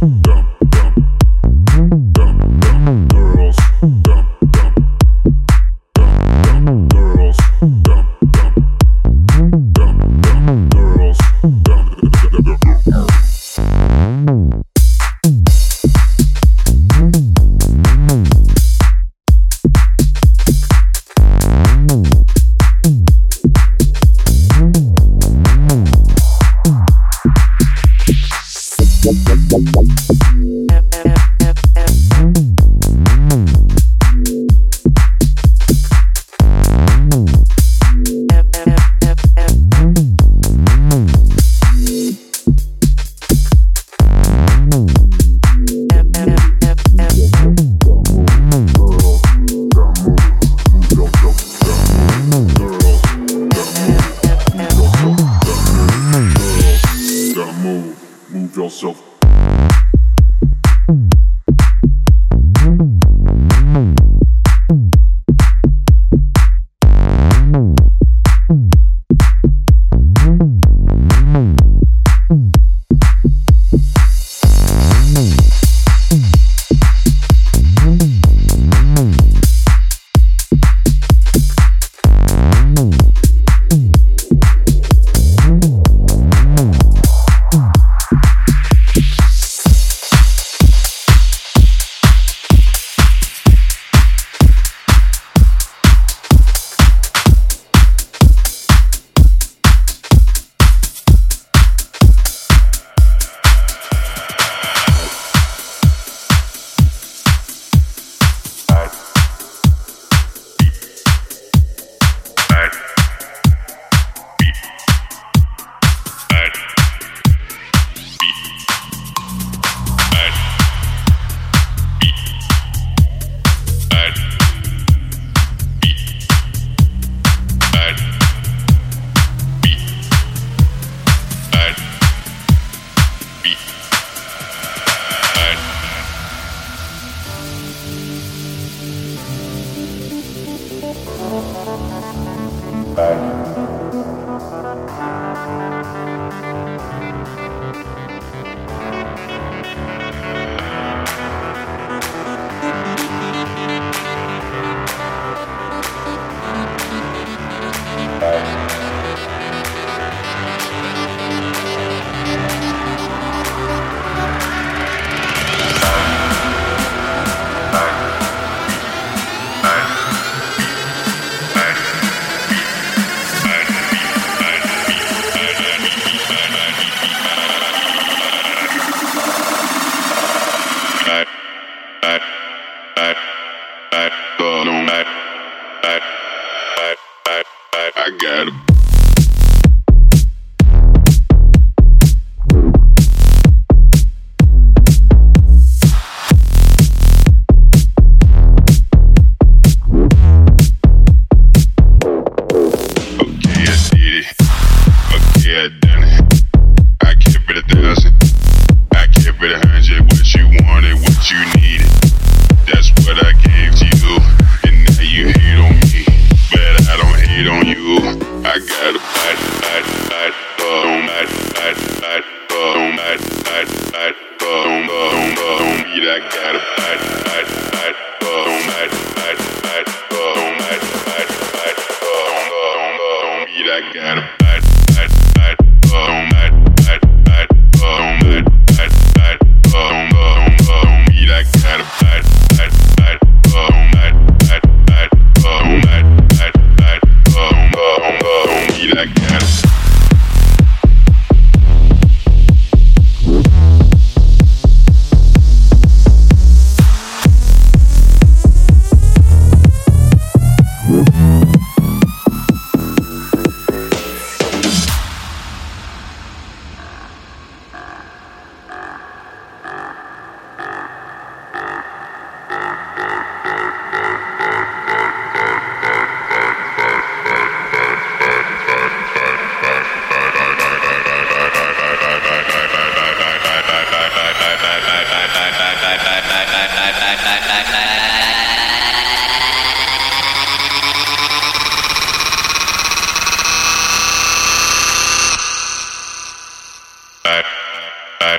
Gotta bad, bad, bad, boom, boom, boom. Beat, I got a bad, bad, bad. I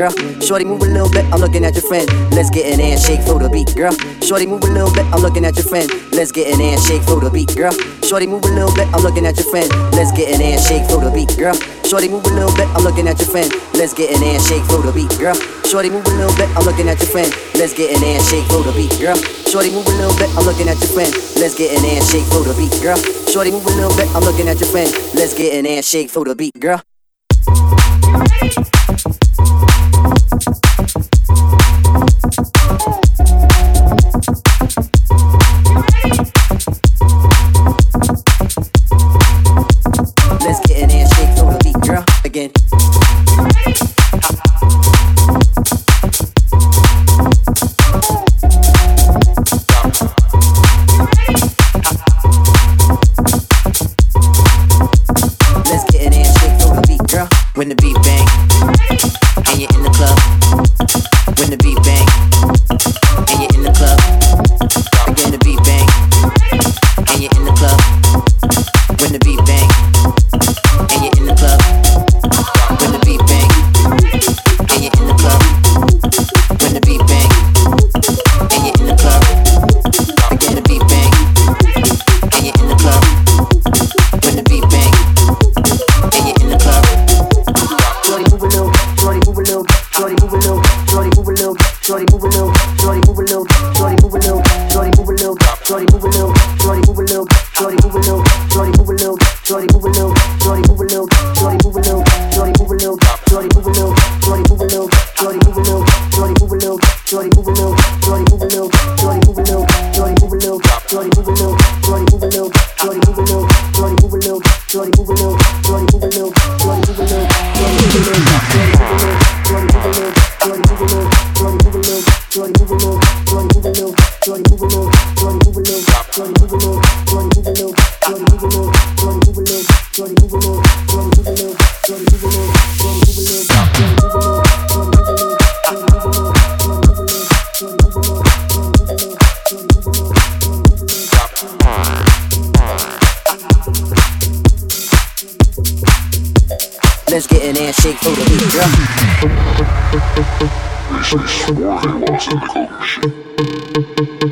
girl. Shorty, move a little bit. I'm looking at your friend. Let's get an ass shake for the beat, girl. Shorty, move a little bit. I'm looking at your friend. Let's get an ass shake for the beat, girl. Shorty, move a little bit. I'm looking at your friend. Let's get an ass shake for the beat, girl. Shorty, move a little bit. I'm looking at your friend. Let's get an ass shake for the beat, girl. Shorty, move a little bit. I'm looking at your friend. Let's get an ass shake for the beat, girl. Shorty, move a little bit. I'm looking at your friend. Let's get an ass shake for the beat, girl. Shorty, move a little bit. I'm looking at your friend. Let's get an ass shake for the beat, girl. This is Swarthy Watson Coach.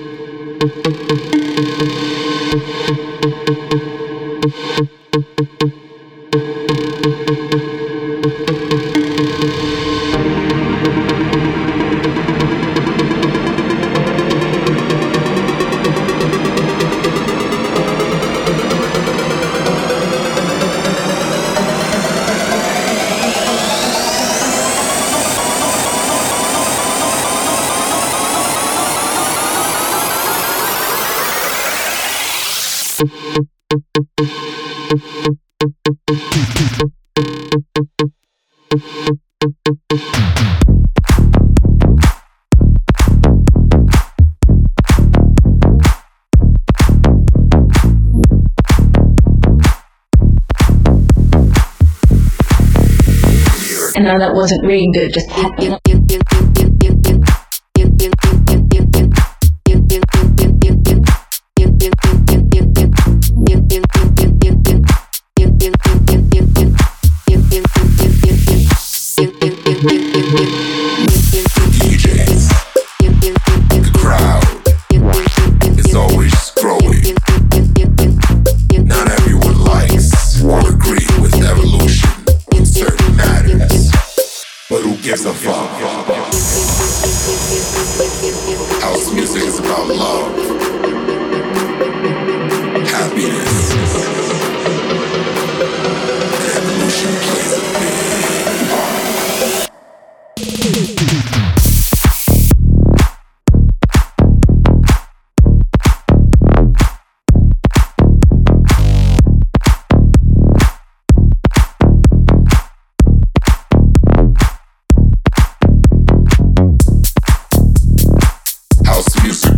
No, that wasn't really good. Just You.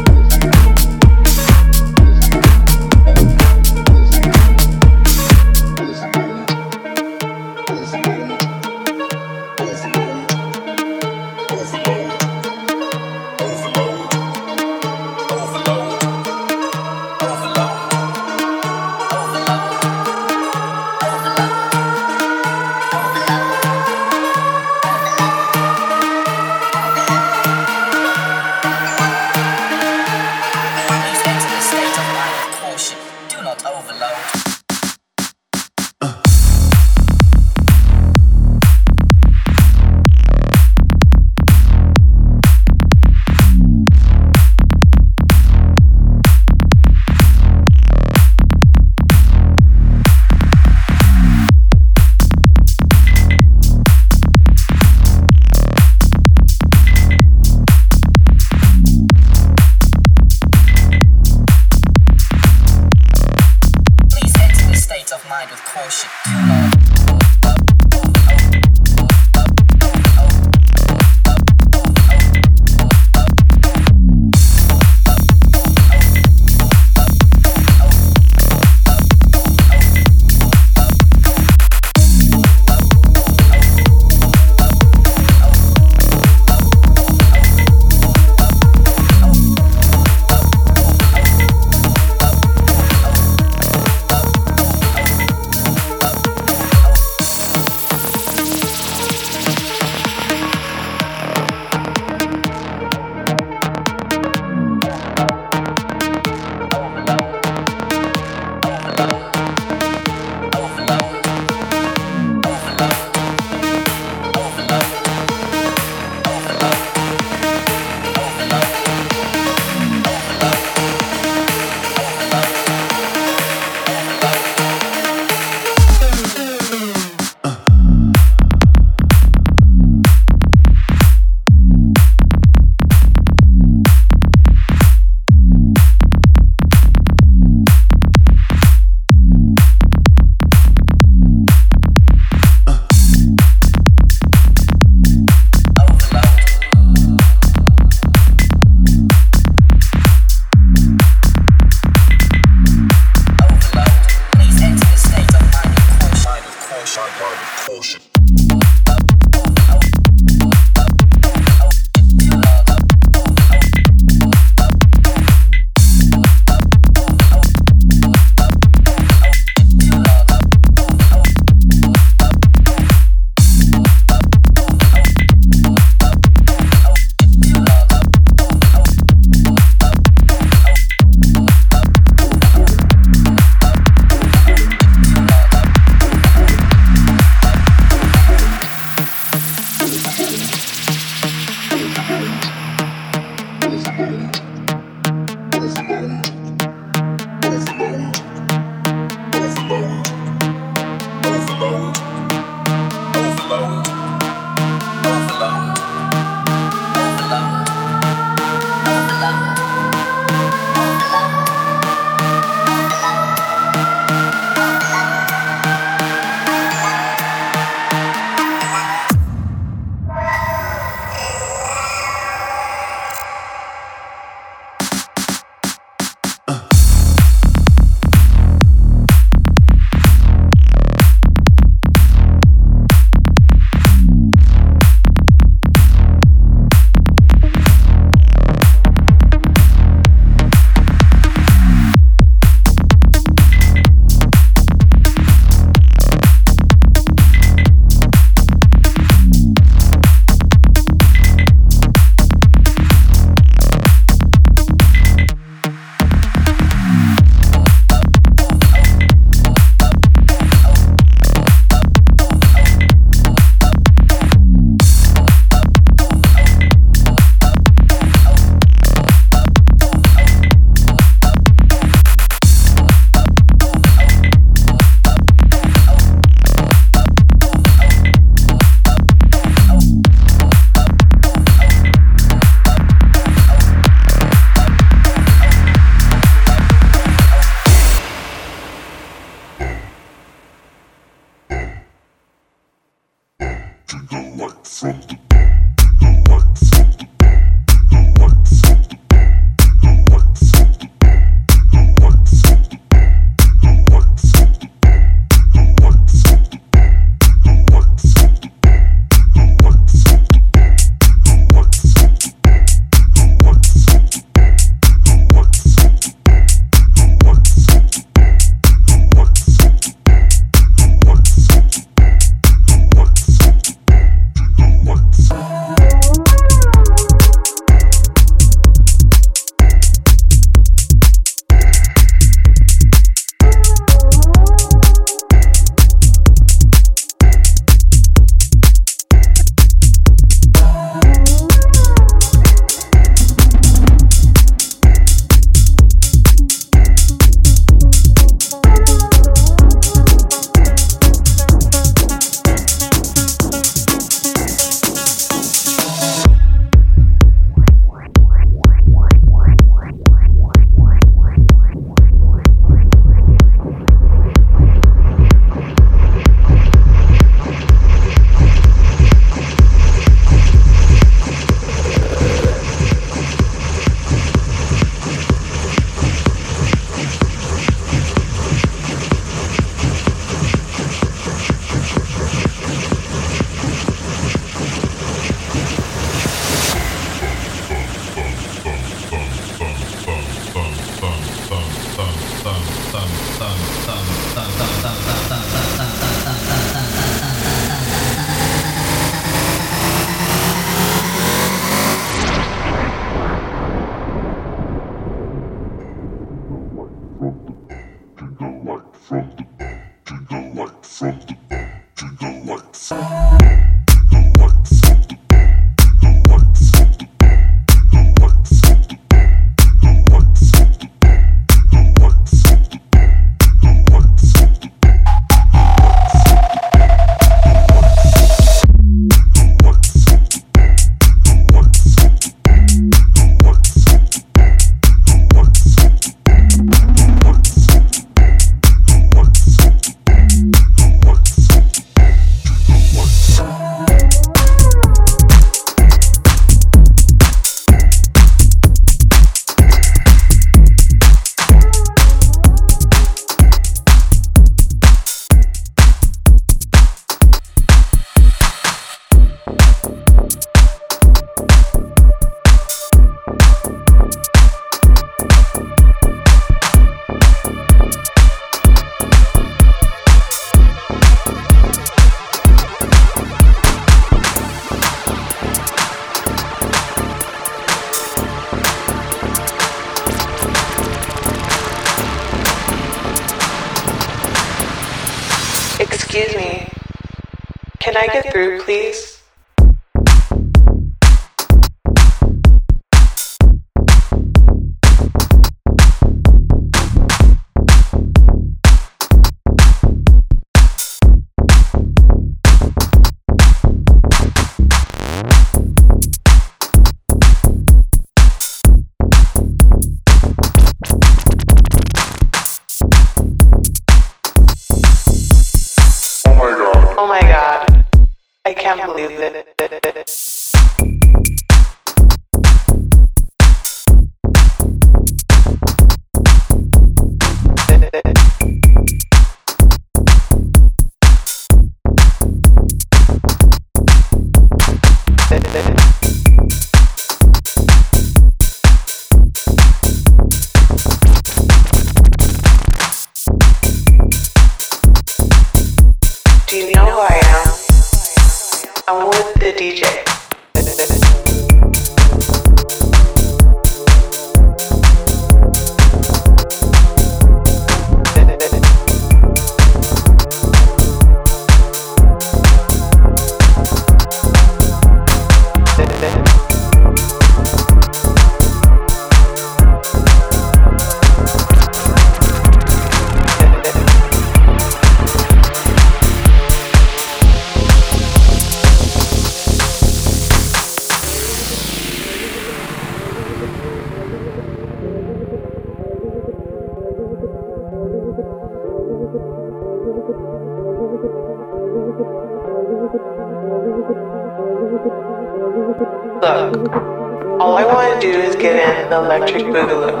All I want to do is get in the electric boogaloo.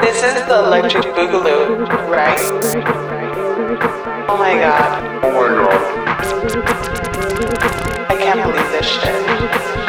This is the electric boogaloo, right? Oh my god. Oh my god. I can't believe this shit.